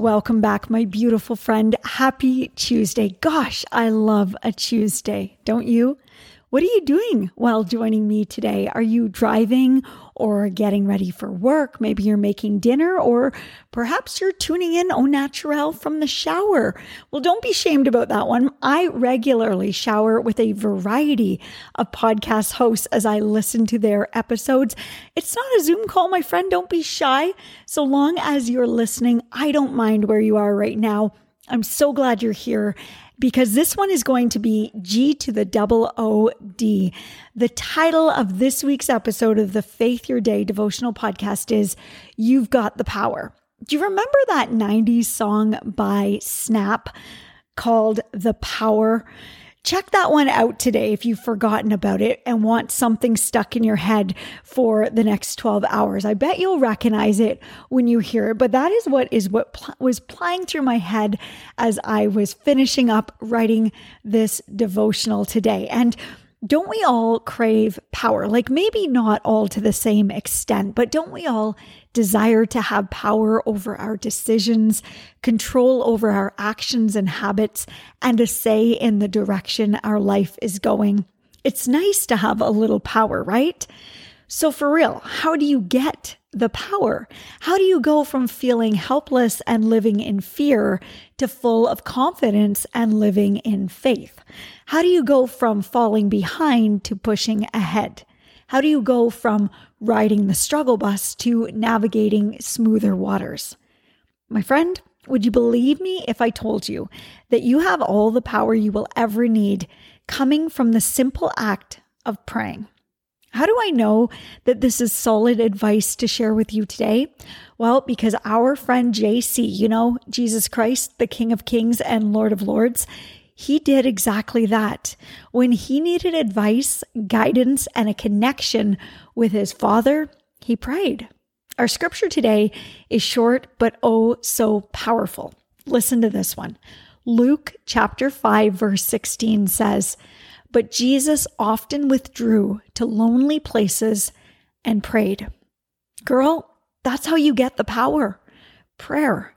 Welcome back, my beautiful friend. Happy Tuesday. Gosh, I love a Tuesday, don't you? What are you doing while joining me today? Are you driving or getting ready for work? Maybe you're making dinner or perhaps you're tuning in au naturel from the shower. Well, don't be shamed about that one. I regularly shower with a variety of podcast hosts as I listen to their episodes. It's not a Zoom call, my friend. Don't be shy. So long as you're listening, I don't mind where you are right now. I'm so glad you're here because this one is going to be G to the double O D. The title of this week's episode of the Faith Your Day devotional podcast is You've Got the Power. Do you remember that 90s song by Snap called The Power? Check that one out today if you've forgotten about it and want something stuck in your head for the next 12 hours. I bet you'll recognize it when you hear it, but that is what is what pl- was playing through my head as I was finishing up writing this devotional today. And don't we all crave power? Like maybe not all to the same extent, but don't we all desire to have power over our decisions, control over our actions and habits, and a say in the direction our life is going? It's nice to have a little power, right? So, for real, how do you get the power? How do you go from feeling helpless and living in fear to full of confidence and living in faith? How do you go from falling behind to pushing ahead? How do you go from riding the struggle bus to navigating smoother waters? My friend, would you believe me if I told you that you have all the power you will ever need coming from the simple act of praying? How do I know that this is solid advice to share with you today? Well, because our friend JC, you know, Jesus Christ, the King of Kings and Lord of Lords, he did exactly that. When he needed advice, guidance, and a connection with his Father, he prayed. Our scripture today is short, but oh so powerful. Listen to this one. Luke chapter 5, verse 16 says, but Jesus often withdrew to lonely places and prayed. Girl, that's how you get the power prayer.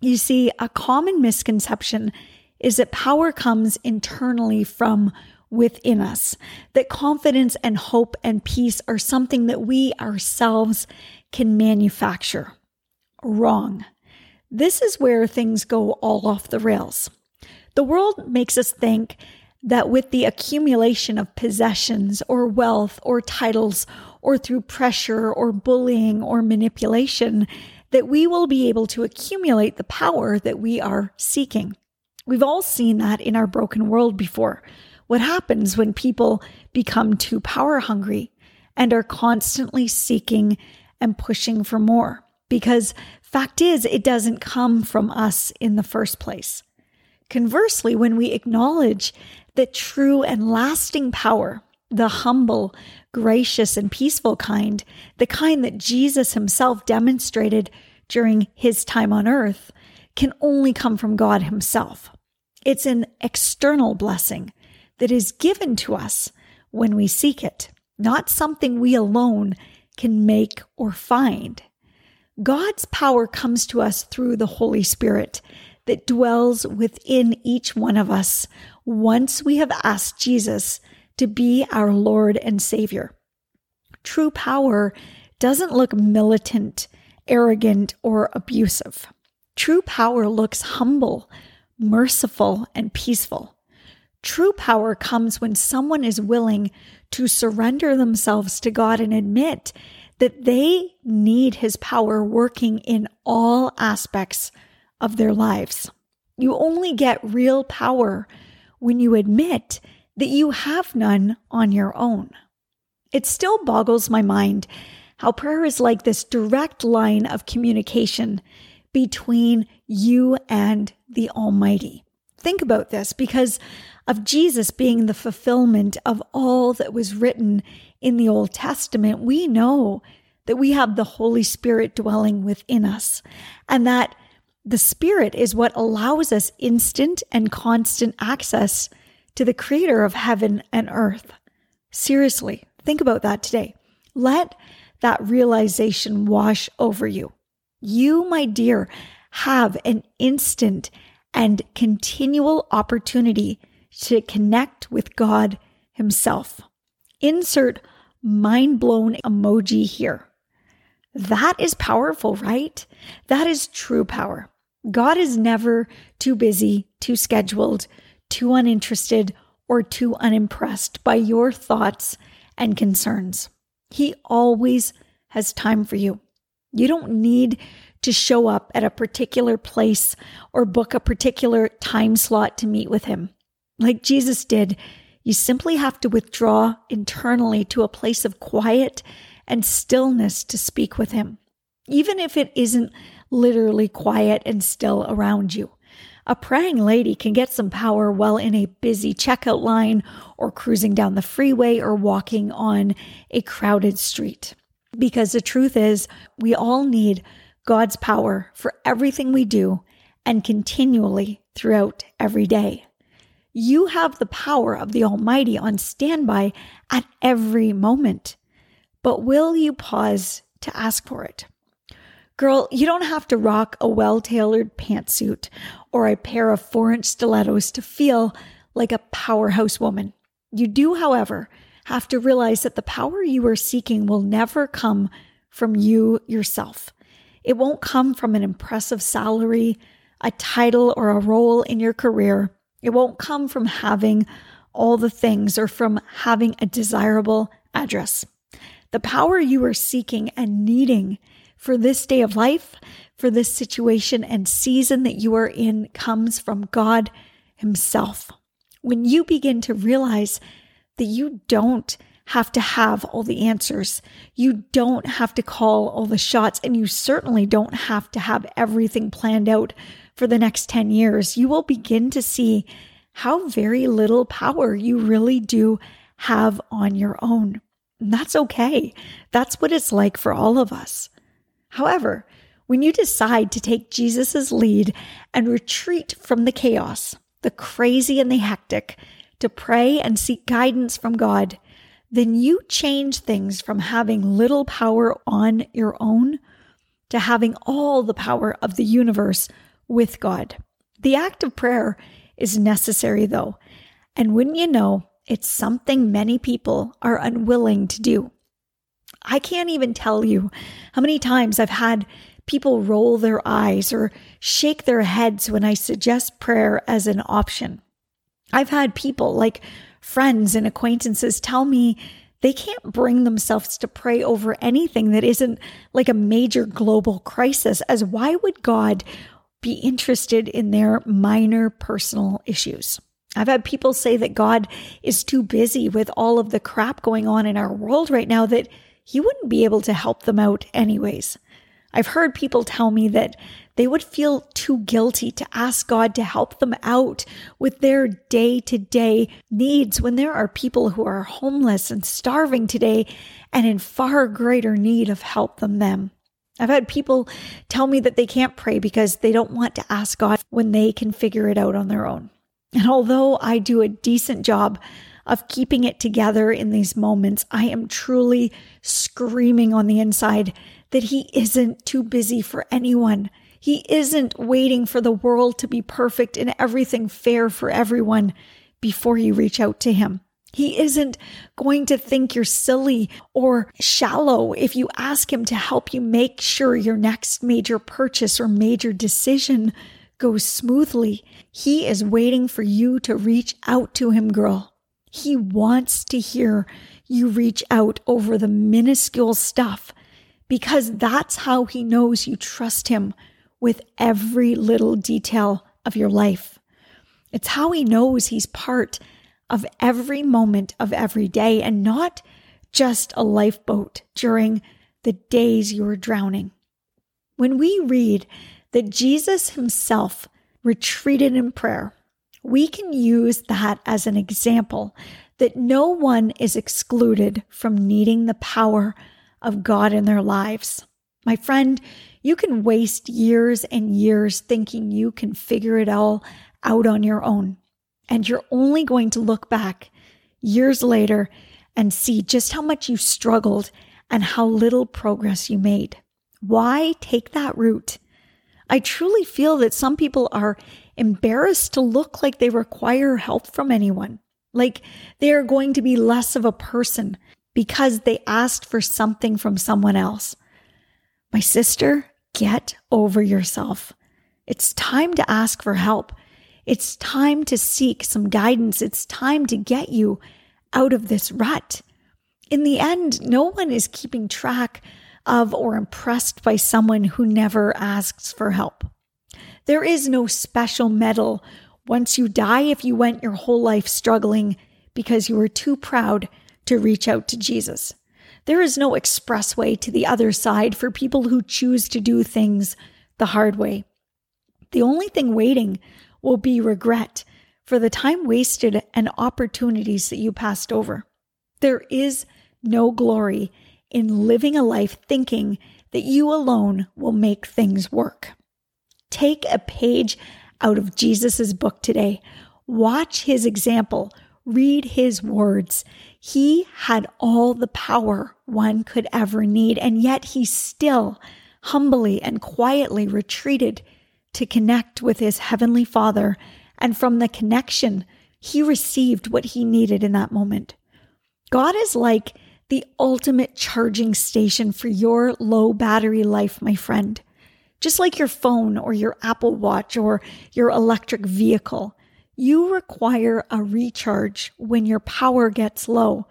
You see, a common misconception is that power comes internally from within us, that confidence and hope and peace are something that we ourselves can manufacture. Wrong. This is where things go all off the rails. The world makes us think that with the accumulation of possessions or wealth or titles or through pressure or bullying or manipulation, that we will be able to accumulate the power that we are seeking. We've all seen that in our broken world before. What happens when people become too power hungry and are constantly seeking and pushing for more? Because fact is, it doesn't come from us in the first place. Conversely, when we acknowledge that true and lasting power, the humble, gracious, and peaceful kind, the kind that Jesus himself demonstrated during his time on earth, can only come from God himself. It's an external blessing that is given to us when we seek it, not something we alone can make or find. God's power comes to us through the Holy Spirit that dwells within each one of us once we have asked Jesus to be our Lord and Savior. True power doesn't look militant, arrogant, or abusive. True power looks humble, merciful, and peaceful. True power comes when someone is willing to surrender themselves to God and admit that they need His power working in all aspects of their lives. You only get real power when you admit that you have none on your own. It still boggles my mind how prayer is like this direct line of communication between you and the Almighty. Think about this because of Jesus being the fulfillment of all that was written in the Old Testament, we know that we have the Holy Spirit dwelling within us and that the Spirit is what allows us instant and constant access to the Creator of heaven and earth. Seriously, think about that today. Let that realization wash over you. You, my dear, have an instant and continual opportunity to connect with God Himself. Insert mind blown emoji here. That is powerful, right? That is true power. God is never too busy, too scheduled, too uninterested, or too unimpressed by your thoughts and concerns. He always has time for you. You don't need to show up at a particular place or book a particular time slot to meet with him. Like Jesus did, you simply have to withdraw internally to a place of quiet and stillness to speak with him, even if it isn't literally quiet and still around you. A praying lady can get some power while in a busy checkout line or cruising down the freeway or walking on a crowded street. Because the truth is, we all need God's power for everything we do and continually throughout every day. You have the power of the Almighty on standby at every moment. But will you pause to ask for it? Girl, you don't have to rock a well tailored pantsuit or a pair of four inch stilettos to feel like a powerhouse woman. You do, however, have to realize that the power you are seeking will never come from you yourself. It won't come from an impressive salary, a title, or a role in your career. It won't come from having all the things or from having a desirable address. The power you are seeking and needing for this day of life, for this situation and season that you are in comes from God Himself. When you begin to realize that you don't have to have all the answers. You don't have to call all the shots, and you certainly don't have to have everything planned out for the next 10 years. You will begin to see how very little power you really do have on your own. And that's okay. That's what it's like for all of us. However, when you decide to take Jesus' lead and retreat from the chaos, the crazy and the hectic, to pray and seek guidance from God, then you change things from having little power on your own to having all the power of the universe with God. The act of prayer is necessary, though, and wouldn't you know, it's something many people are unwilling to do. I can't even tell you how many times I've had people roll their eyes or shake their heads when I suggest prayer as an option. I've had people like friends and acquaintances tell me they can't bring themselves to pray over anything that isn't like a major global crisis, as why would God be interested in their minor personal issues? I've had people say that God is too busy with all of the crap going on in our world right now that he wouldn't be able to help them out anyways. I've heard people tell me that they would feel too guilty to ask God to help them out with their day to day needs when there are people who are homeless and starving today and in far greater need of help than them. I've had people tell me that they can't pray because they don't want to ask God when they can figure it out on their own. And although I do a decent job of keeping it together in these moments, I am truly screaming on the inside that He isn't too busy for anyone. He isn't waiting for the world to be perfect and everything fair for everyone before you reach out to Him. He isn't going to think you're silly or shallow if you ask him to help you make sure your next major purchase or major decision goes smoothly. He is waiting for you to reach out to him, girl. He wants to hear you reach out over the minuscule stuff because that's how he knows you trust him with every little detail of your life. It's how he knows he's part of every moment of every day and not just a lifeboat during the days you are drowning. When we read that Jesus himself retreated in prayer, we can use that as an example that no one is excluded from needing the power of God in their lives. My friend, you can waste years and years thinking you can figure it all out on your own. And you're only going to look back years later and see just how much you struggled and how little progress you made. Why take that route? I truly feel that some people are embarrassed to look like they require help from anyone, like they are going to be less of a person because they asked for something from someone else. My sister, get over yourself. It's time to ask for help. It's time to seek some guidance. It's time to get you out of this rut. In the end, no one is keeping track of or impressed by someone who never asks for help. There is no special medal once you die if you went your whole life struggling because you were too proud to reach out to Jesus. There is no expressway to the other side for people who choose to do things the hard way. The only thing waiting will be regret for the time wasted and opportunities that you passed over. There is no glory in living a life thinking that you alone will make things work. Take a page out of Jesus' book today. Watch his example. Read his words. He had all the power one could ever need, and yet he still humbly and quietly retreated to connect with his heavenly Father. And from the connection, he received what he needed in that moment. God is like the ultimate charging station for your low battery life, my friend. Just like your phone or your Apple Watch or your electric vehicle, you require a recharge when your power gets low.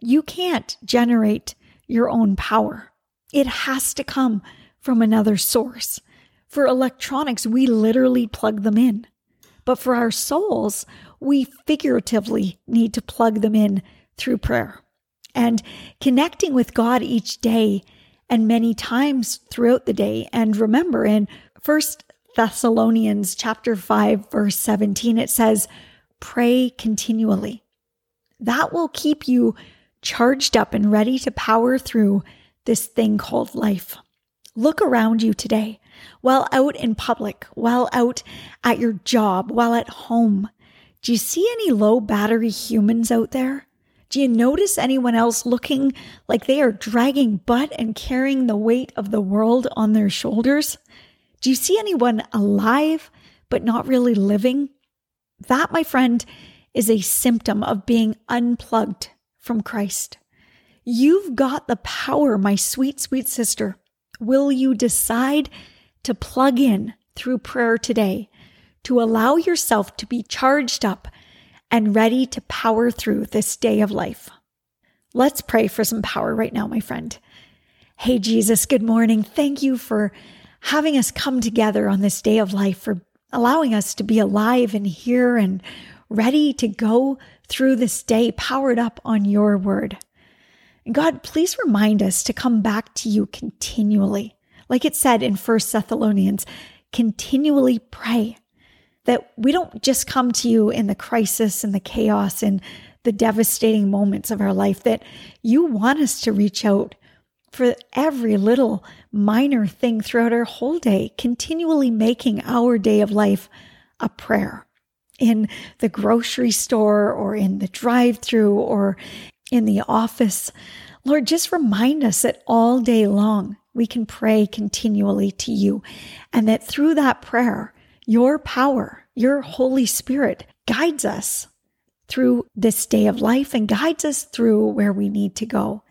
You can't generate your own power. It has to come from another source. For electronics, we literally plug them in. But for our souls, we figuratively need to plug them in through prayer. And connecting with God each day and many times throughout the day. And remember in First Thessalonians chapter 5 verse 17 it says pray continually. That will keep you charged up and ready to power through this thing called life. Look around you today, while out in public, while out at your job, while at home. Do you see any low battery humans out there? Do you notice anyone else looking like they are dragging butt and carrying the weight of the world on their shoulders? Do you see anyone alive but not really living? That, my friend, is a symptom of being unplugged from Christ. You've got the power, my sweet, sweet sister. Will you decide to plug in through prayer today to allow yourself to be charged up and ready to power through this day of life. Let's pray for some power right now, my friend. Hey, Jesus, good morning. Thank you for having us come together on this day of life, for allowing us to be alive and here and ready to go through this day powered up on your word. And God, please remind us to come back to you continually. Like it said in First Thessalonians, continually pray that we don't just come to you in the crisis and the chaos and the devastating moments of our life, that you want us to reach out for every little minor thing throughout our whole day, continually making our day of life a prayer in the grocery store or in the drive through or in the office. Lord, just remind us that all day long we can pray continually to you and that through that prayer, your power, your Holy Spirit guides us through this day of life and guides us through where we need to go.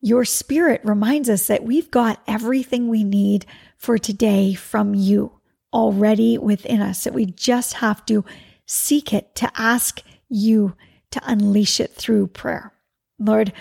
Your spirit reminds us that we've got everything we need for today from you already within us, that we just have to seek it to ask you to unleash it through prayer. Lord,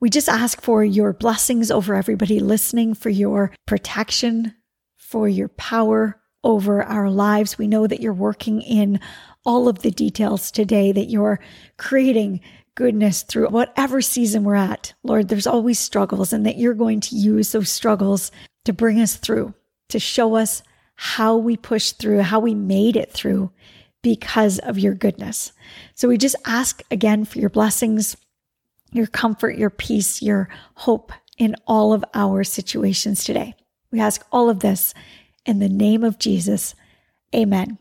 we just ask for your blessings over everybody listening, for your protection, for your power over our lives. We know that you're working in all of the details today, that you're creating goodness through whatever season we're at. Lord, there's always struggles, and that you're going to use those struggles to bring us through, to show us how we pushed through, how we made it through because of your goodness. So we just ask again for your blessings, your comfort, your peace, your hope in all of our situations today. We ask all of this in the name of Jesus. Amen.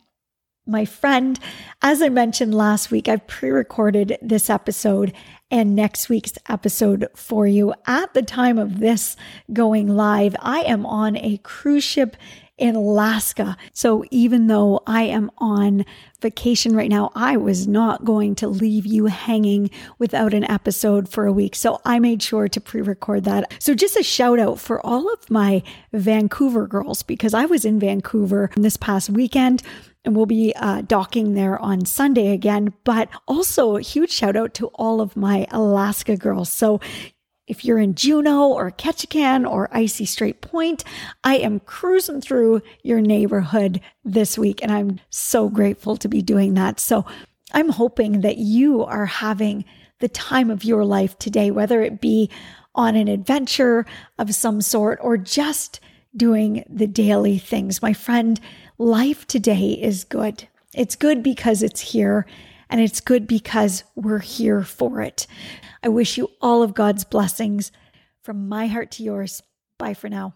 My friend, as I mentioned last week, I've pre recorded this episode and next week's episode for you. At the time of this going live, I am on a cruise ship in Alaska. So even though I am on vacation right now, I was not going to leave you hanging without an episode for a week. So I made sure to pre record that. So just a shout out for all of my Vancouver girls, because I was in Vancouver this past weekend and we'll be uh, docking there on Sunday again. But also a huge shout out to all of my Alaska girls. So if you're in Juneau or Ketchikan or Icy Strait Point, I am cruising through your neighborhood this week, and I'm so grateful to be doing that. So I'm hoping that you are having the time of your life today, whether it be on an adventure of some sort or just doing the daily things. My friend, life today is good. It's good because it's here, and it's good because we're here for it. I wish you all of God's blessings from my heart to yours. Bye for now.